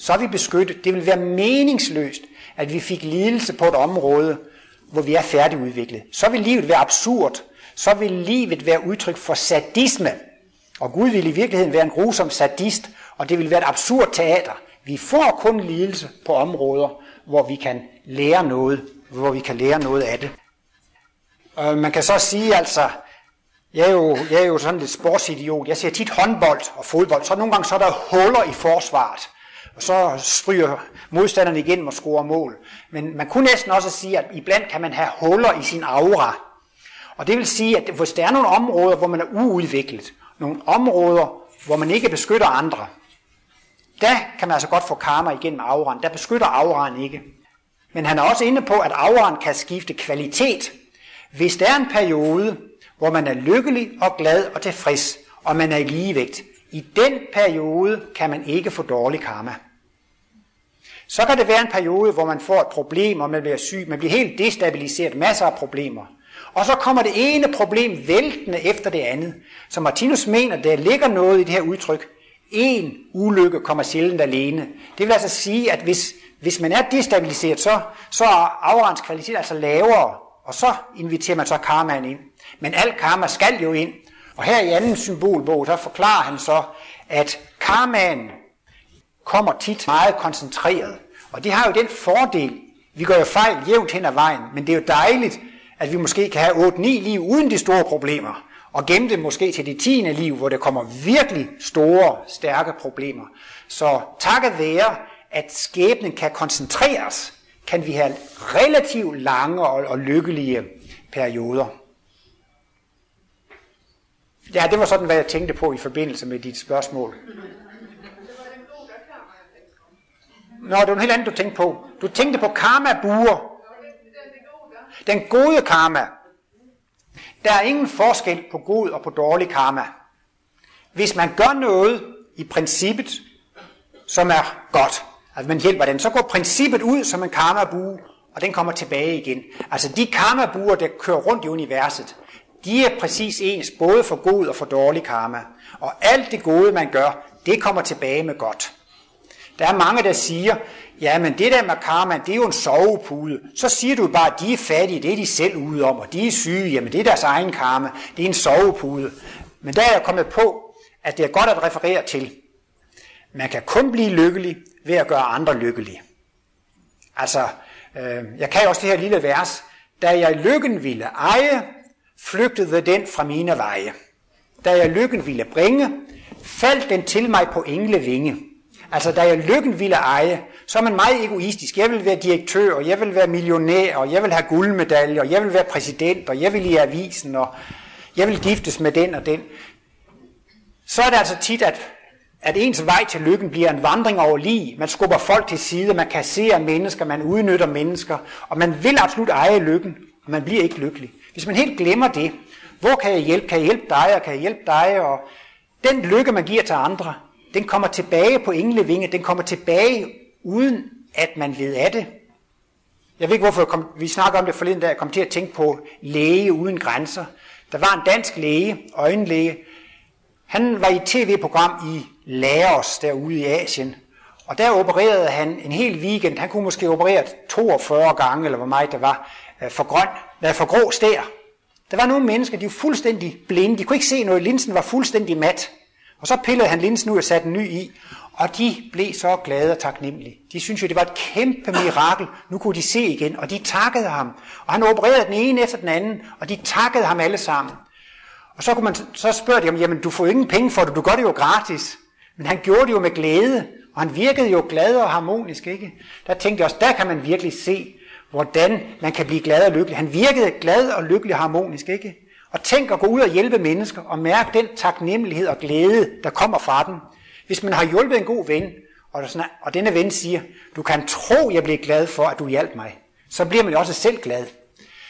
Så er vi beskyttet. Det vil være meningsløst, at vi fik lidelse på et område, hvor vi er færdigudviklet. Så vil livet være absurd. Så vil livet være udtryk for sadisme. Og Gud vil i virkeligheden være en grusom sadist, og det vil være et absurd teater. Vi får kun lidelse på områder, hvor vi kan lære noget, hvor vi kan lære noget af det. Og man kan så sige altså, jeg er, jo, jeg er jo sådan lidt sportsidiot. Jeg ser tit håndbold og fodbold, så nogle gange så er der huller i forsvaret og så stryger modstanderne igen og scorer mål. Men man kunne næsten også sige, at iblandt kan man have huller i sin aura. Og det vil sige, at hvis der er nogle områder, hvor man er uudviklet, nogle områder, hvor man ikke beskytter andre, der kan man altså godt få karma igennem auraen. Der beskytter auraen ikke. Men han er også inde på, at auraen kan skifte kvalitet. Hvis der er en periode, hvor man er lykkelig og glad og tilfreds, og man er i ligevægt, i den periode kan man ikke få dårlig karma. Så kan det være en periode, hvor man får et problem, og man bliver syg, man bliver helt destabiliseret, masser af problemer. Og så kommer det ene problem væltende efter det andet. Så Martinus mener, der ligger noget i det her udtryk. En ulykke kommer sjældent alene. Det vil altså sige, at hvis, hvis man er destabiliseret, så, så er aurans kvalitet altså lavere, og så inviterer man så karmaen ind. Men alt karma skal jo ind. Og her i anden symbolbog, der forklarer han så, at karmaen kommer tit meget koncentreret. Og det har jo den fordel, vi gør jo fejl jævnt hen ad vejen, men det er jo dejligt, at vi måske kan have 8-9 liv uden de store problemer. og gemme det måske til det tiende liv, hvor der kommer virkelig store, stærke problemer. Så takket være, at skæbnen kan koncentreres, kan vi have relativt lange og, og lykkelige perioder. Ja, det var sådan, hvad jeg tænkte på i forbindelse med dit spørgsmål. Nå, det var noget helt andet, du tænkte på. Du tænkte på karma-buer. Den gode karma. Der er ingen forskel på god og på dårlig karma. Hvis man gør noget i princippet, som er godt, altså man hjælper den, så går princippet ud som en karma-bue, og den kommer tilbage igen. Altså de karma der kører rundt i universet, de er præcis ens, både for god og for dårlig karma. Og alt det gode, man gør, det kommer tilbage med godt. Der er mange, der siger, ja, men det der med karma, det er jo en sovepude. Så siger du bare, at de er fattige, det er de selv ude om, og de er syge, jamen det er deres egen karma, det er en sovepude. Men der er jeg kommet på, at det er godt at referere til. Man kan kun blive lykkelig ved at gøre andre lykkelige. Altså, øh, jeg kan også det her lille vers. Da jeg lykken ville eje, flygtede den fra mine veje. Da jeg lykken ville bringe, faldt den til mig på englevinge. Altså, da jeg lykken ville eje, så er man meget egoistisk. Jeg vil være direktør, og jeg vil være millionær, og jeg vil have guldmedalje, og jeg vil være præsident, og jeg vil i avisen, og jeg vil giftes med den og den. Så er det altså tit, at, at ens vej til lykken bliver en vandring over lige. Man skubber folk til side, man kasserer mennesker, man udnytter mennesker, og man vil absolut eje lykken, og man bliver ikke lykkelig. Hvis man helt glemmer det, hvor kan jeg hjælpe? Kan jeg hjælpe dig, og kan jeg hjælpe dig? Og den lykke, man giver til andre, den kommer tilbage på englevinge, den kommer tilbage uden at man ved af det. Jeg ved ikke, hvorfor kom, vi snakker om det forleden, da jeg kom til at tænke på læge uden grænser. Der var en dansk læge, øjenlæge. Han var i et tv-program i Laos derude i Asien. Og der opererede han en hel weekend. Han kunne måske operere 42 gange, eller hvor meget der var, øh, for grøn, for grå stær. Der var nogle mennesker, de var fuldstændig blinde. De kunne ikke se noget. Linsen var fuldstændig mat. Og så pillede han linsen ud og satte en ny i. Og de blev så glade og taknemmelige. De syntes jo, det var et kæmpe mirakel. Nu kunne de se igen, og de takkede ham. Og han opererede den ene efter den anden, og de takkede ham alle sammen. Og så, kunne man, så spørge de ham, jamen du får ingen penge for det, du gør det jo gratis. Men han gjorde det jo med glæde, og han virkede jo glad og harmonisk, ikke? Der tænkte jeg også, der kan man virkelig se, hvordan man kan blive glad og lykkelig. Han virkede glad og lykkelig og harmonisk, ikke? Og tænk at gå ud og hjælpe mennesker og mærke den taknemmelighed og glæde, der kommer fra dem. Hvis man har hjulpet en god ven, og, sådan, og denne ven siger, du kan tro, jeg bliver glad for, at du hjalp mig, så bliver man jo også selv glad.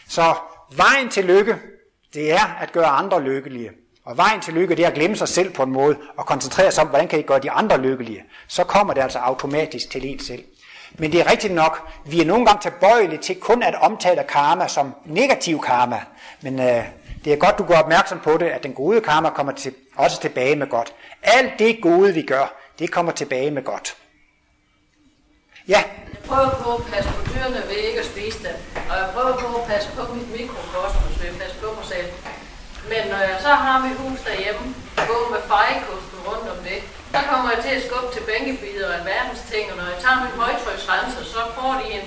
Så vejen til lykke, det er at gøre andre lykkelige. Og vejen til lykke, det er at glemme sig selv på en måde, og koncentrere sig om, hvordan kan I gøre de andre lykkelige. Så kommer det altså automatisk til en selv. Men det er rigtigt nok, vi er nogle gange tilbøjelige til kun at omtale karma som negativ karma. Men øh, det er godt, du går opmærksom på det, at den gode karma kommer til, også tilbage med godt. Alt det gode, vi gør, det kommer tilbage med godt. Ja? Jeg prøver på at passe på dyrene ved ikke at spise dem. Og jeg prøver på at passe på mit mikrokosmos ved at passe på mig selv. Men når jeg så har mit hus derhjemme, gå med fejkosten rundt om det, så kommer jeg til at skubbe til bænkebider og alverdens ting, og når jeg tager min højtryksrenser, så får de en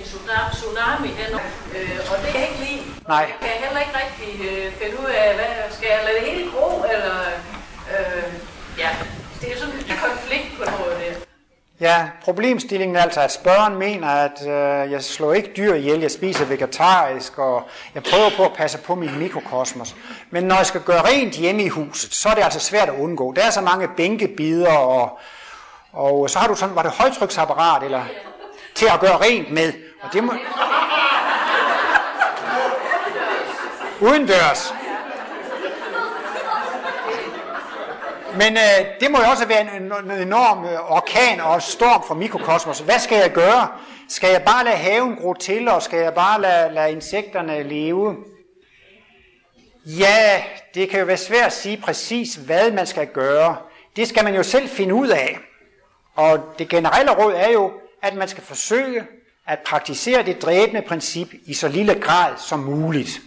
tsunami hen. Øh, og det er ikke lige. Nej. Jeg kan heller ikke rigtig øh, finde ud af, hvad skal jeg lade det hele gro, eller... Øh, ja, det er sådan en konflikt på noget der. Ja, problemstillingen er altså, at spørgeren mener, at øh, jeg slår ikke dyr ihjel, jeg spiser vegetarisk, og jeg prøver på at passe på min mikrokosmos. Men når jeg skal gøre rent hjemme i huset, så er det altså svært at undgå. Der er så mange bænkebider, og, og så har du sådan, var det højtryksapparat, eller til at gøre rent med. Og det må... Udendørs. Men øh, det må jo også være en, en enorm øh, orkan og storm for mikrokosmos. Hvad skal jeg gøre? Skal jeg bare lade haven gro til, og skal jeg bare lade, lade insekterne leve? Ja, det kan jo være svært at sige præcis, hvad man skal gøre. Det skal man jo selv finde ud af. Og det generelle råd er jo, at man skal forsøge at praktisere det dræbende princip i så lille grad som muligt.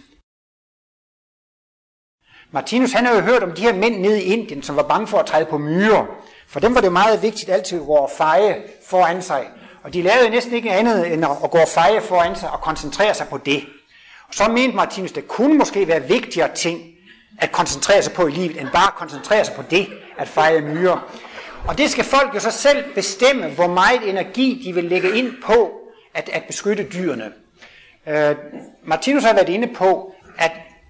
Martinus han havde jo hørt om de her mænd nede i Indien, som var bange for at træde på myrer. For dem var det meget vigtigt altid at gå og feje foran sig. Og de lavede næsten ikke andet end at gå og feje foran sig og koncentrere sig på det. Og så mente Martinus, det kunne måske være vigtigere ting at koncentrere sig på i livet, end bare at koncentrere sig på det, at feje myrer. Og det skal folk jo så selv bestemme, hvor meget energi de vil lægge ind på at, at beskytte dyrene. Uh, Martinus har været inde på,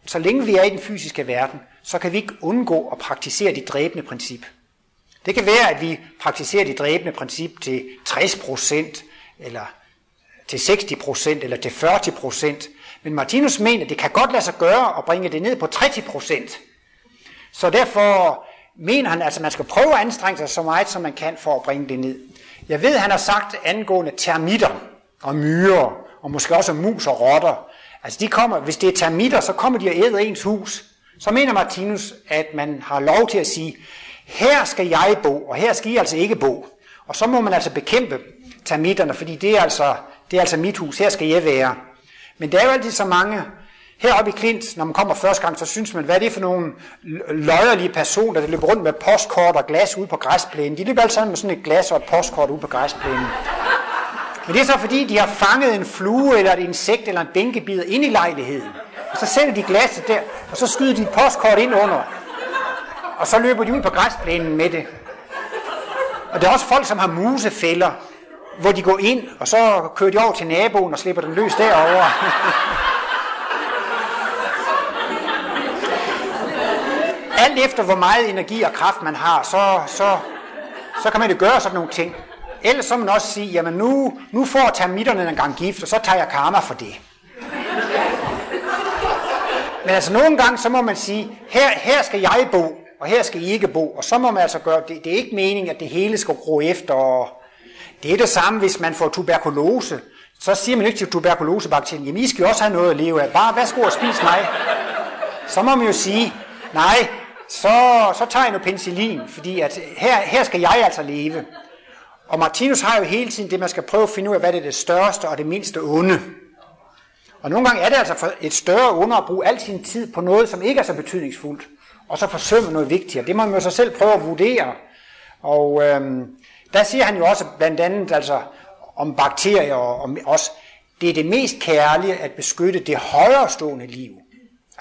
så længe vi er i den fysiske verden, så kan vi ikke undgå at praktisere det dræbende princip. Det kan være, at vi praktiserer det dræbende princip til 60%, eller til 60% eller til 40%. Men Martinus mener, at det kan godt lade sig gøre at bringe det ned på 30%. Så derfor mener han, altså, at man skal prøve at anstrenge sig så meget, som man kan for at bringe det ned. Jeg ved, at han har sagt angående termitter og myrer, og måske også mus og rotter. Altså de kommer, hvis det er termitter, så kommer de og æder ens hus. Så mener Martinus, at man har lov til at sige, her skal jeg bo, og her skal I altså ikke bo. Og så må man altså bekæmpe termitterne, fordi det er altså, det er altså mit hus, her skal jeg være. Men der er jo altid så mange, heroppe i Klint, når man kommer første gang, så synes man, hvad er det for nogle løjerlige personer, der løber rundt med postkort og glas ude på græsplænen. De løber alle sammen med sådan et glas og et postkort ude på græsplænen. Men det er så fordi, de har fanget en flue eller et insekt eller en bænkebider ind i lejligheden. Og så sætter de glasset der, og så skyder de et postkort ind under. Og så løber de ud på græsplænen med det. Og der er også folk, som har musefælder, hvor de går ind, og så kører de over til naboen og slipper den løs derovre. Alt efter hvor meget energi og kraft man har, så, så, så kan man jo gøre sådan nogle ting. Ellers så man også sige, jamen nu, nu får termitterne en gang gift, og så tager jeg karma for det. Men altså nogle gange, så må man sige, her, her skal jeg bo, og her skal I ikke bo. Og så må man altså gøre, det, det er ikke meningen, at det hele skal gro efter. Og det er det samme, hvis man får tuberkulose. Så siger man ikke til tuberkulosebakterien, jamen I skal jo også have noget at leve af. Bare værsgo og spis mig. Så må man jo sige, nej, så, så tager jeg noget penicillin, fordi at her, her skal jeg altså leve. Og Martinus har jo hele tiden det, man skal prøve at finde ud af, hvad det er det største og det mindste onde. Og nogle gange er det altså for et større onde at bruge al sin tid på noget, som ikke er så betydningsfuldt, og så forsømme noget vigtigere. Det må man jo så selv prøve at vurdere. Og øhm, der siger han jo også blandt andet altså, om bakterier og om os, det er det mest kærlige at beskytte det højere stående liv.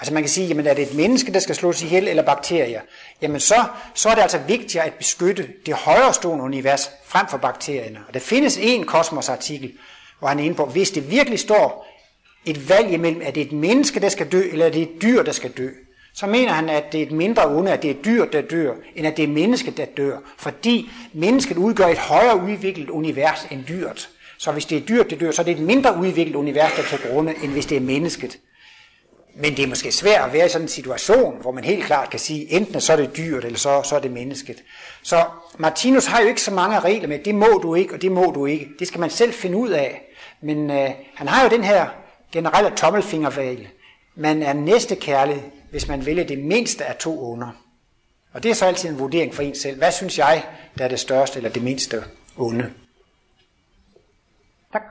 Altså man kan sige, jamen er det et menneske, der skal slås ihjel, eller bakterier? Jamen så, så er det altså vigtigere at beskytte det højrestående univers frem for bakterierne. Og der findes en kosmosartikel, hvor han er inde på, hvis det virkelig står et valg imellem, at det er et menneske, der skal dø, eller er det et dyr, der skal dø, så mener han, at det er et mindre onde, at det er dyr, der dør, end at det er mennesket, der dør. Fordi mennesket udgør et højere udviklet univers end dyret. Så hvis det er dyrt, der dør, så er det et mindre udviklet univers, der tager grunde, end hvis det er mennesket. Men det er måske svært at være i sådan en situation, hvor man helt klart kan sige, enten så er det dyrt, eller så, så er det mennesket. Så Martinus har jo ikke så mange regler med, det må du ikke, og det må du ikke. Det skal man selv finde ud af. Men øh, han har jo den her generelle tommelfingerregel. Man er næste kærlig, hvis man vælger det mindste af to onder. Og det er så altid en vurdering for en selv. Hvad synes jeg, der er det største eller det mindste onde? Tak.